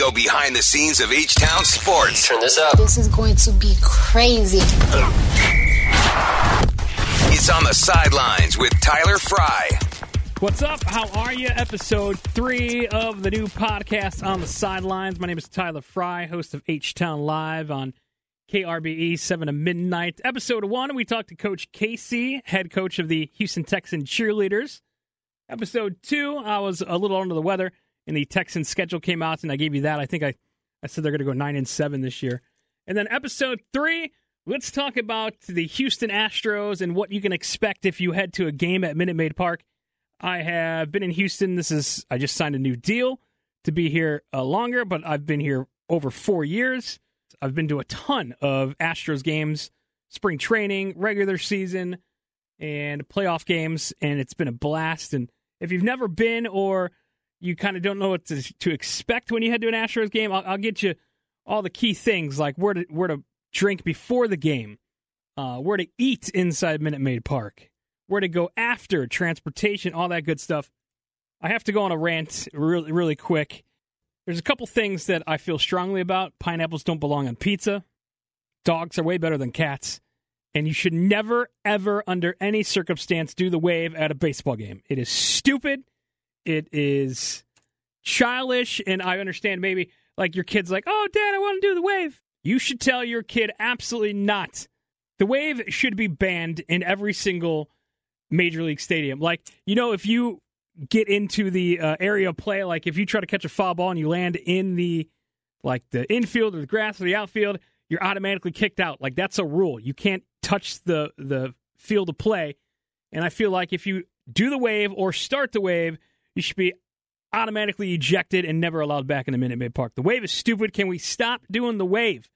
go behind the scenes of H Town sports. Turn this up. This is going to be crazy. It's on the sidelines with Tyler Frye. What's up? How are you? Episode three of the new podcast on the sidelines. My name is Tyler Frye, host of H Town Live on KRBE 7 to midnight. Episode one, we talked to Coach Casey, head coach of the Houston Texan cheerleaders. Episode two, I was a little under the weather, and the Texan schedule came out, and I gave you that. I think I, I said they're going to go nine and seven this year. And then episode three, let's talk about the Houston Astros and what you can expect if you head to a game at Minute Maid Park. I have been in Houston. This is I just signed a new deal to be here uh, longer, but I've been here over four years. I've been to a ton of Astros games, spring training, regular season, and playoff games, and it's been a blast. And if you've never been or you kind of don't know what to, to, expect when you head to an Astros game, I'll, I'll, get you all the key things like where to where to drink before the game, uh, where to eat inside Minute Maid Park, where to go after, transportation, all that good stuff. I have to go on a rant really really quick. There's a couple things that I feel strongly about. Pineapples don't belong on pizza. Dogs are way better than cats. And you should never, ever, under any circumstance, do the wave at a baseball game. It is stupid. It is childish. And I understand maybe like your kid's like, oh, dad, I want to do the wave. You should tell your kid absolutely not. The wave should be banned in every single major league stadium. Like, you know, if you get into the uh, area of play. Like if you try to catch a foul ball and you land in the like the infield or the grass or the outfield, you're automatically kicked out. Like that's a rule. You can't touch the the field of play. And I feel like if you do the wave or start the wave, you should be automatically ejected and never allowed back in the Minute Maid Park. The wave is stupid. Can we stop doing the wave?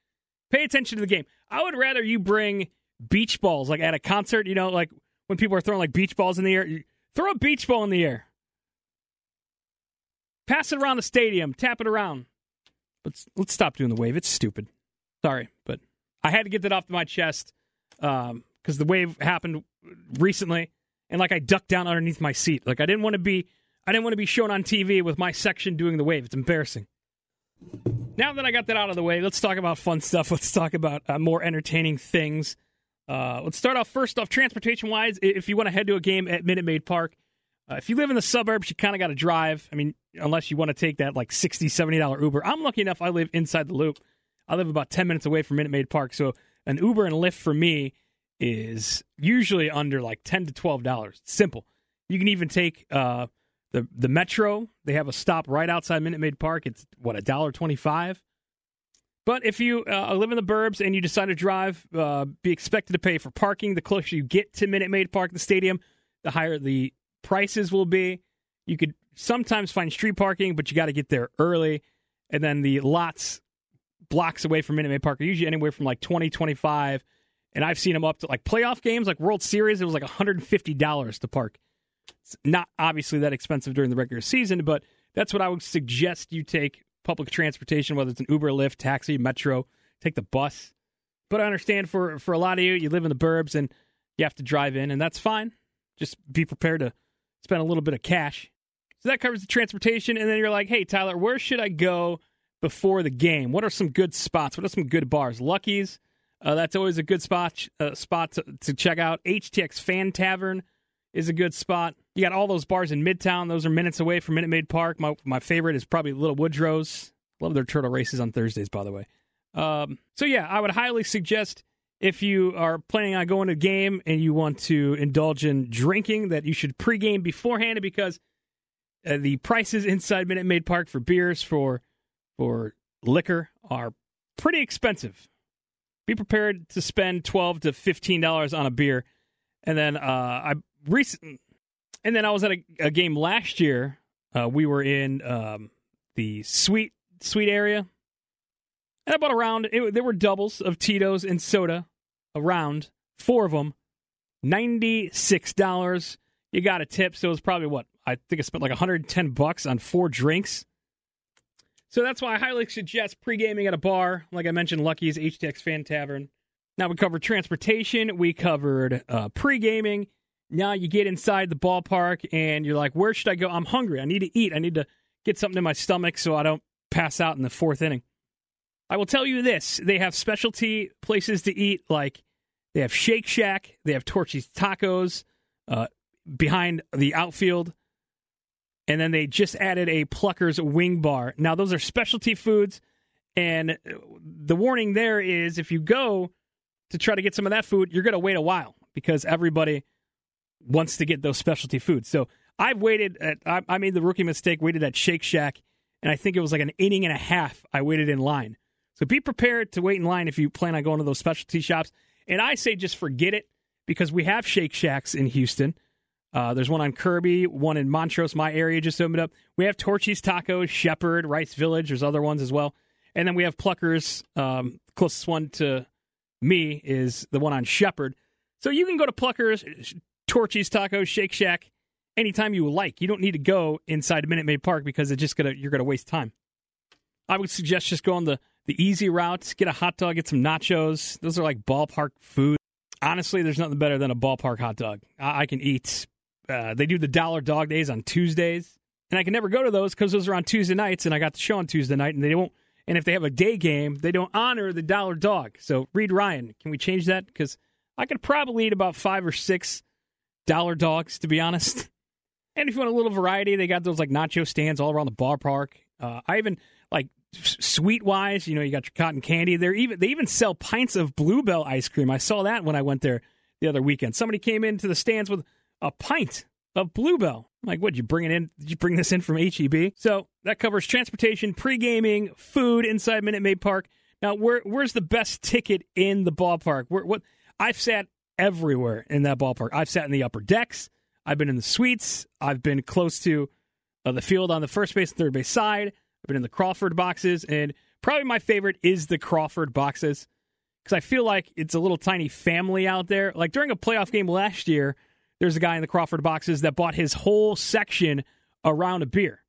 Pay attention to the game. I would rather you bring beach balls like at a concert, you know, like when people are throwing like beach balls in the air. Throw a beach ball in the air. Pass it around the stadium. Tap it around. Let's let's stop doing the wave. It's stupid. Sorry, but I had to get that off my chest because um, the wave happened recently, and like I ducked down underneath my seat. Like I didn't want to be I didn't want to be shown on TV with my section doing the wave. It's embarrassing. Now that I got that out of the way, let's talk about fun stuff. Let's talk about uh, more entertaining things. Uh, let's start off first off transportation wise. If you want to head to a game at Minute Maid Park, uh, if you live in the suburbs, you kind of got to drive. I mean, unless you want to take that like $60, $70 Uber. I'm lucky enough I live inside the loop. I live about 10 minutes away from Minute Maid Park. So an Uber and Lyft for me is usually under like 10 to $12. It's simple. You can even take uh, the, the Metro. They have a stop right outside Minute Maid Park. It's what, a dollar twenty-five. But if you uh, live in the burbs and you decide to drive, uh, be expected to pay for parking. The closer you get to Minute Maid Park, the stadium, the higher the prices will be. You could sometimes find street parking, but you got to get there early. And then the lots blocks away from Minute Maid Park are usually anywhere from like 20, 25. And I've seen them up to like playoff games, like World Series, it was like $150 to park. It's not obviously that expensive during the regular season, but that's what I would suggest you take public transportation, whether it's an Uber, Lyft, taxi, Metro, take the bus. But I understand for, for a lot of you, you live in the burbs and you have to drive in, and that's fine. Just be prepared to spend a little bit of cash. So that covers the transportation. And then you're like, hey, Tyler, where should I go before the game? What are some good spots? What are some good bars? Lucky's, uh, that's always a good spot uh, spot to, to, check out. HTX Fan Tavern is a good spot. You got all those bars in Midtown. Those are minutes away from Minute Maid Park. My, my favorite is probably Little Woodrow's. Love their turtle races on Thursdays, by the way. Um, so, yeah, I would highly suggest if you are planning on going to a game and you want to indulge in drinking, that you should pregame beforehand because uh, the prices inside Minute Maid Park for beers for for liquor are pretty expensive. Be prepared to spend twelve to fifteen dollars on a beer, and then uh, I recent, and then I was at a, a game last year. Uh, we were in um, the sweet suite area, and I bought around. It, there were doubles of Tito's and soda around, four of them, $96. You got a tip, so it was probably what? I think I spent like 110 bucks on four drinks. So that's why I highly suggest pre-gaming at a bar. Like I mentioned, Lucky's HTX Fan Tavern. Now we covered transportation, we covered uh, pre-gaming. Now you get inside the ballpark and you're like, where should I go? I'm hungry. I need to eat. I need to get something in my stomach so I don't pass out in the fourth inning. I will tell you this: they have specialty places to eat, like they have Shake Shack, they have Torchy's Tacos uh, behind the outfield, and then they just added a Pluckers Wing Bar. Now those are specialty foods, and the warning there is if you go to try to get some of that food, you're going to wait a while because everybody wants to get those specialty foods. So I've waited. At, I, I made the rookie mistake. Waited at Shake Shack, and I think it was like an inning and a half. I waited in line. So be prepared to wait in line if you plan on going to those specialty shops. And I say just forget it because we have Shake Shacks in Houston. Uh, there's one on Kirby, one in Montrose, my area just opened up. We have Torchy's Tacos, Shepherd, Rice Village. There's other ones as well. And then we have Pluckers. Um, closest one to me is the one on Shepherd. So you can go to Pluckers, Torchy's Tacos, Shake Shack anytime you like. You don't need to go inside Minute Maid Park because it's just gonna you're gonna waste time. I would suggest just going the the easy route. Get a hot dog, get some nachos. Those are like ballpark food. Honestly, there's nothing better than a ballpark hot dog. I, I can eat. Uh, they do the dollar dog days on Tuesdays, and I can never go to those because those are on Tuesday nights, and I got the show on Tuesday night, and they won't. And if they have a day game, they don't honor the dollar dog. So, Reid Ryan, can we change that? Because I could probably eat about five or six dollar dogs, to be honest. And if you want a little variety, they got those like nacho stands all around the ballpark. Uh, I even like sweet wise, you know, you got your cotton candy. They even they even sell pints of Blue Bell ice cream. I saw that when I went there the other weekend. Somebody came into the stands with a pint of Blue Bell. I'm like, what? You bring it in? Did you bring this in from HEB? So that covers transportation, pre gaming, food inside Minute Maid Park. Now, where where's the best ticket in the ballpark? Where what? I've sat everywhere in that ballpark. I've sat in the upper decks. I've been in the suites. I've been close to uh, the field on the first base and third base side. I've been in the Crawford boxes, and probably my favorite is the Crawford boxes because I feel like it's a little tiny family out there. Like during a playoff game last year, there's a guy in the Crawford boxes that bought his whole section around a beer.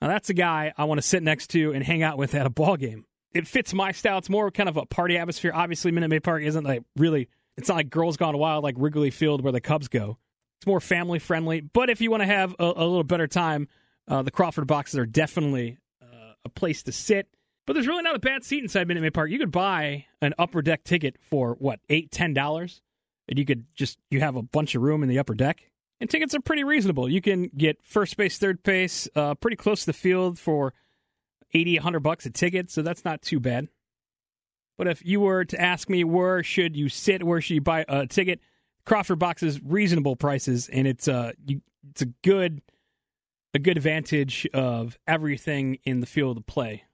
Now that's a guy I want to sit next to and hang out with at a ball game. It fits my style. It's more kind of a party atmosphere. Obviously, Minute Maid Park isn't like really. It's not like Girls Gone Wild like Wrigley Field where the Cubs go. It's more family friendly. But if you want to have a, a little better time, uh, the Crawford boxes are definitely uh, a place to sit. But there's really not a bad seat inside Minute Maid Park. You could buy an upper deck ticket for what eight, ten dollars, and you could just you have a bunch of room in the upper deck. And tickets are pretty reasonable. You can get first base, third base, uh, pretty close to the field for 80, 100 bucks a ticket, so that's not too bad. But if you were to ask me where should you sit, where should you buy a ticket, Crawford boxes reasonable prices, and it's a uh, you, it's a good a good advantage of everything in the field of play.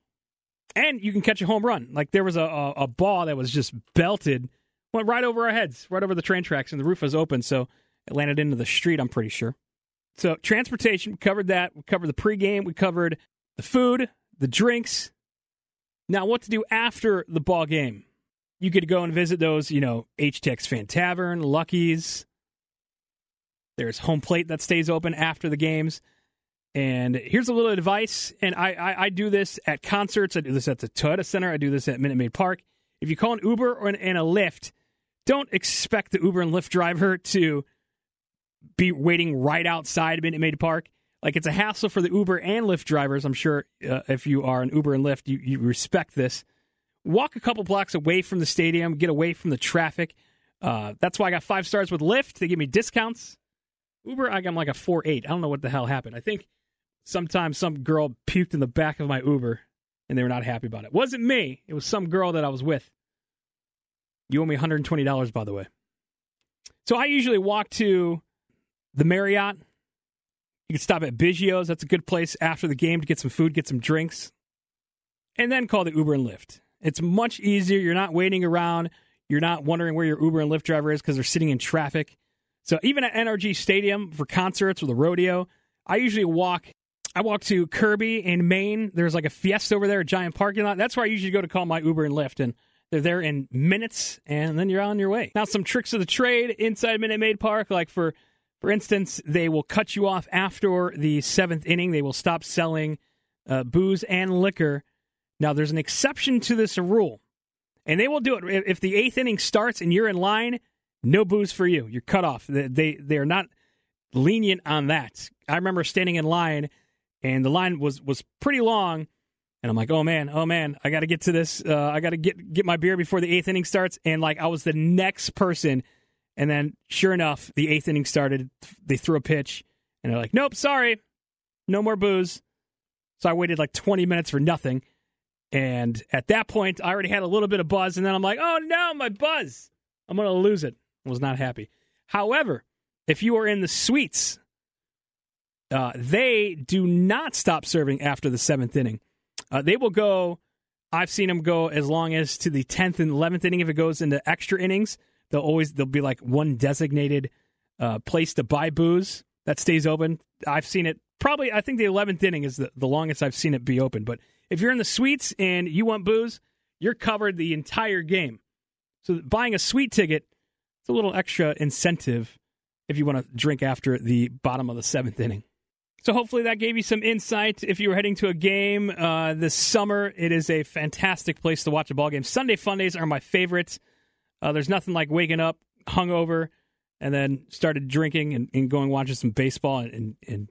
And you can catch a home run. Like there was a, a, a ball that was just belted, went right over our heads, right over the train tracks, and the roof was open, so it landed into the street. I'm pretty sure. So transportation, we covered that. We covered the pregame. We covered the food, the drinks. Now, what to do after the ball game? you could go and visit those, you know, HTX Fan Tavern, Lucky's. There's home plate that stays open after the games. And here's a little advice, and I, I, I do this at concerts. I do this at the Toyota Center. I do this at Minute Maid Park. If you call an Uber or an, and a Lyft, don't expect the Uber and Lyft driver to be waiting right outside Minute Maid Park. Like it's a hassle for the Uber and Lyft drivers. I'm sure uh, if you are an Uber and Lyft, you, you respect this walk a couple blocks away from the stadium, get away from the traffic. Uh, that's why I got five stars with Lyft. They give me discounts. Uber, I got like a four eight. I don't know what the hell happened. I think sometimes some girl puked in the back of my Uber, and they were not happy about it. Wasn't me. It was some girl that I was with. You owe me $120, by the way. So I usually walk to the Marriott. You can stop at Biggio's. That's a good place after the game to get some food, get some drinks, and then call the Uber and Lyft. It's much easier. You're not waiting around. You're not wondering where your Uber and Lyft driver is because they're sitting in traffic. So even at NRG Stadium for concerts or the rodeo, I usually walk. I walk to Kirby in Main. There's like a fiesta over there, a giant parking lot. That's where I usually go to call my Uber and Lyft, and they're there in minutes, and then you're on your way. Now, some tricks of the trade inside Minute Maid Park, like for for instance, they will cut you off after the seventh inning. They will stop selling uh, booze and liquor now, there's an exception to this rule, and they will do it. If the eighth inning starts and you're in line, no booze for you. You're cut off. They they are not lenient on that. I remember standing in line, and the line was was pretty long, And I'm like, oh man, oh man, I got to get to this. Uh, I got to get get my beer before the eighth inning starts. And like, I was the next person. And then, sure enough, the eighth inning started. They threw a pitch, and they're like, nope, sorry, no more booze. So I waited like 20 minutes for nothing. And at that point, I already had a little bit of buzz. And then I'm like, oh no, my buzz. I'm to lose it. I was not happy. However, if you are in the suites, uh, they do not stop serving after the seventh inning. Uh, they will go. I've seen them go as long as to the tenth and eleventh inning. If it goes into extra innings, they'll always there'll be like one designated uh, place to buy booze that stays open. I've seen it probably. I think the eleventh inning is the, the longest I've seen it be open. But if you're in the suites and you want booze, you're covered the entire game. So buying a suite ticket, it's a little extra incentive if you want to drink after the bottom of the seventh inning. So hopefully that gave you some insight. If you were heading to a game uh, this summer, it is a fantastic place to watch a ball game. Sunday Fundays are my favorites. Uh, there's nothing like waking up hungover and then started drinking and, and going watching some baseball and, and, and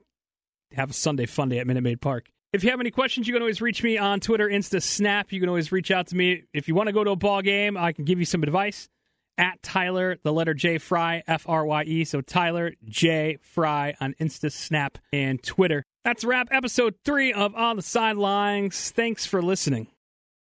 have a Sunday Funday at Minute Maid Park. If you have any questions, you can always reach me on Twitter, Insta, Snap. You can always reach out to me. If you want to go to a ball game, I can give you some advice at Tyler, the letter J Frye, F R Y E. So Tyler J Frye on Insta, Snap, and Twitter. That's wrap. Episode three of On the Sidelines. Thanks for listening.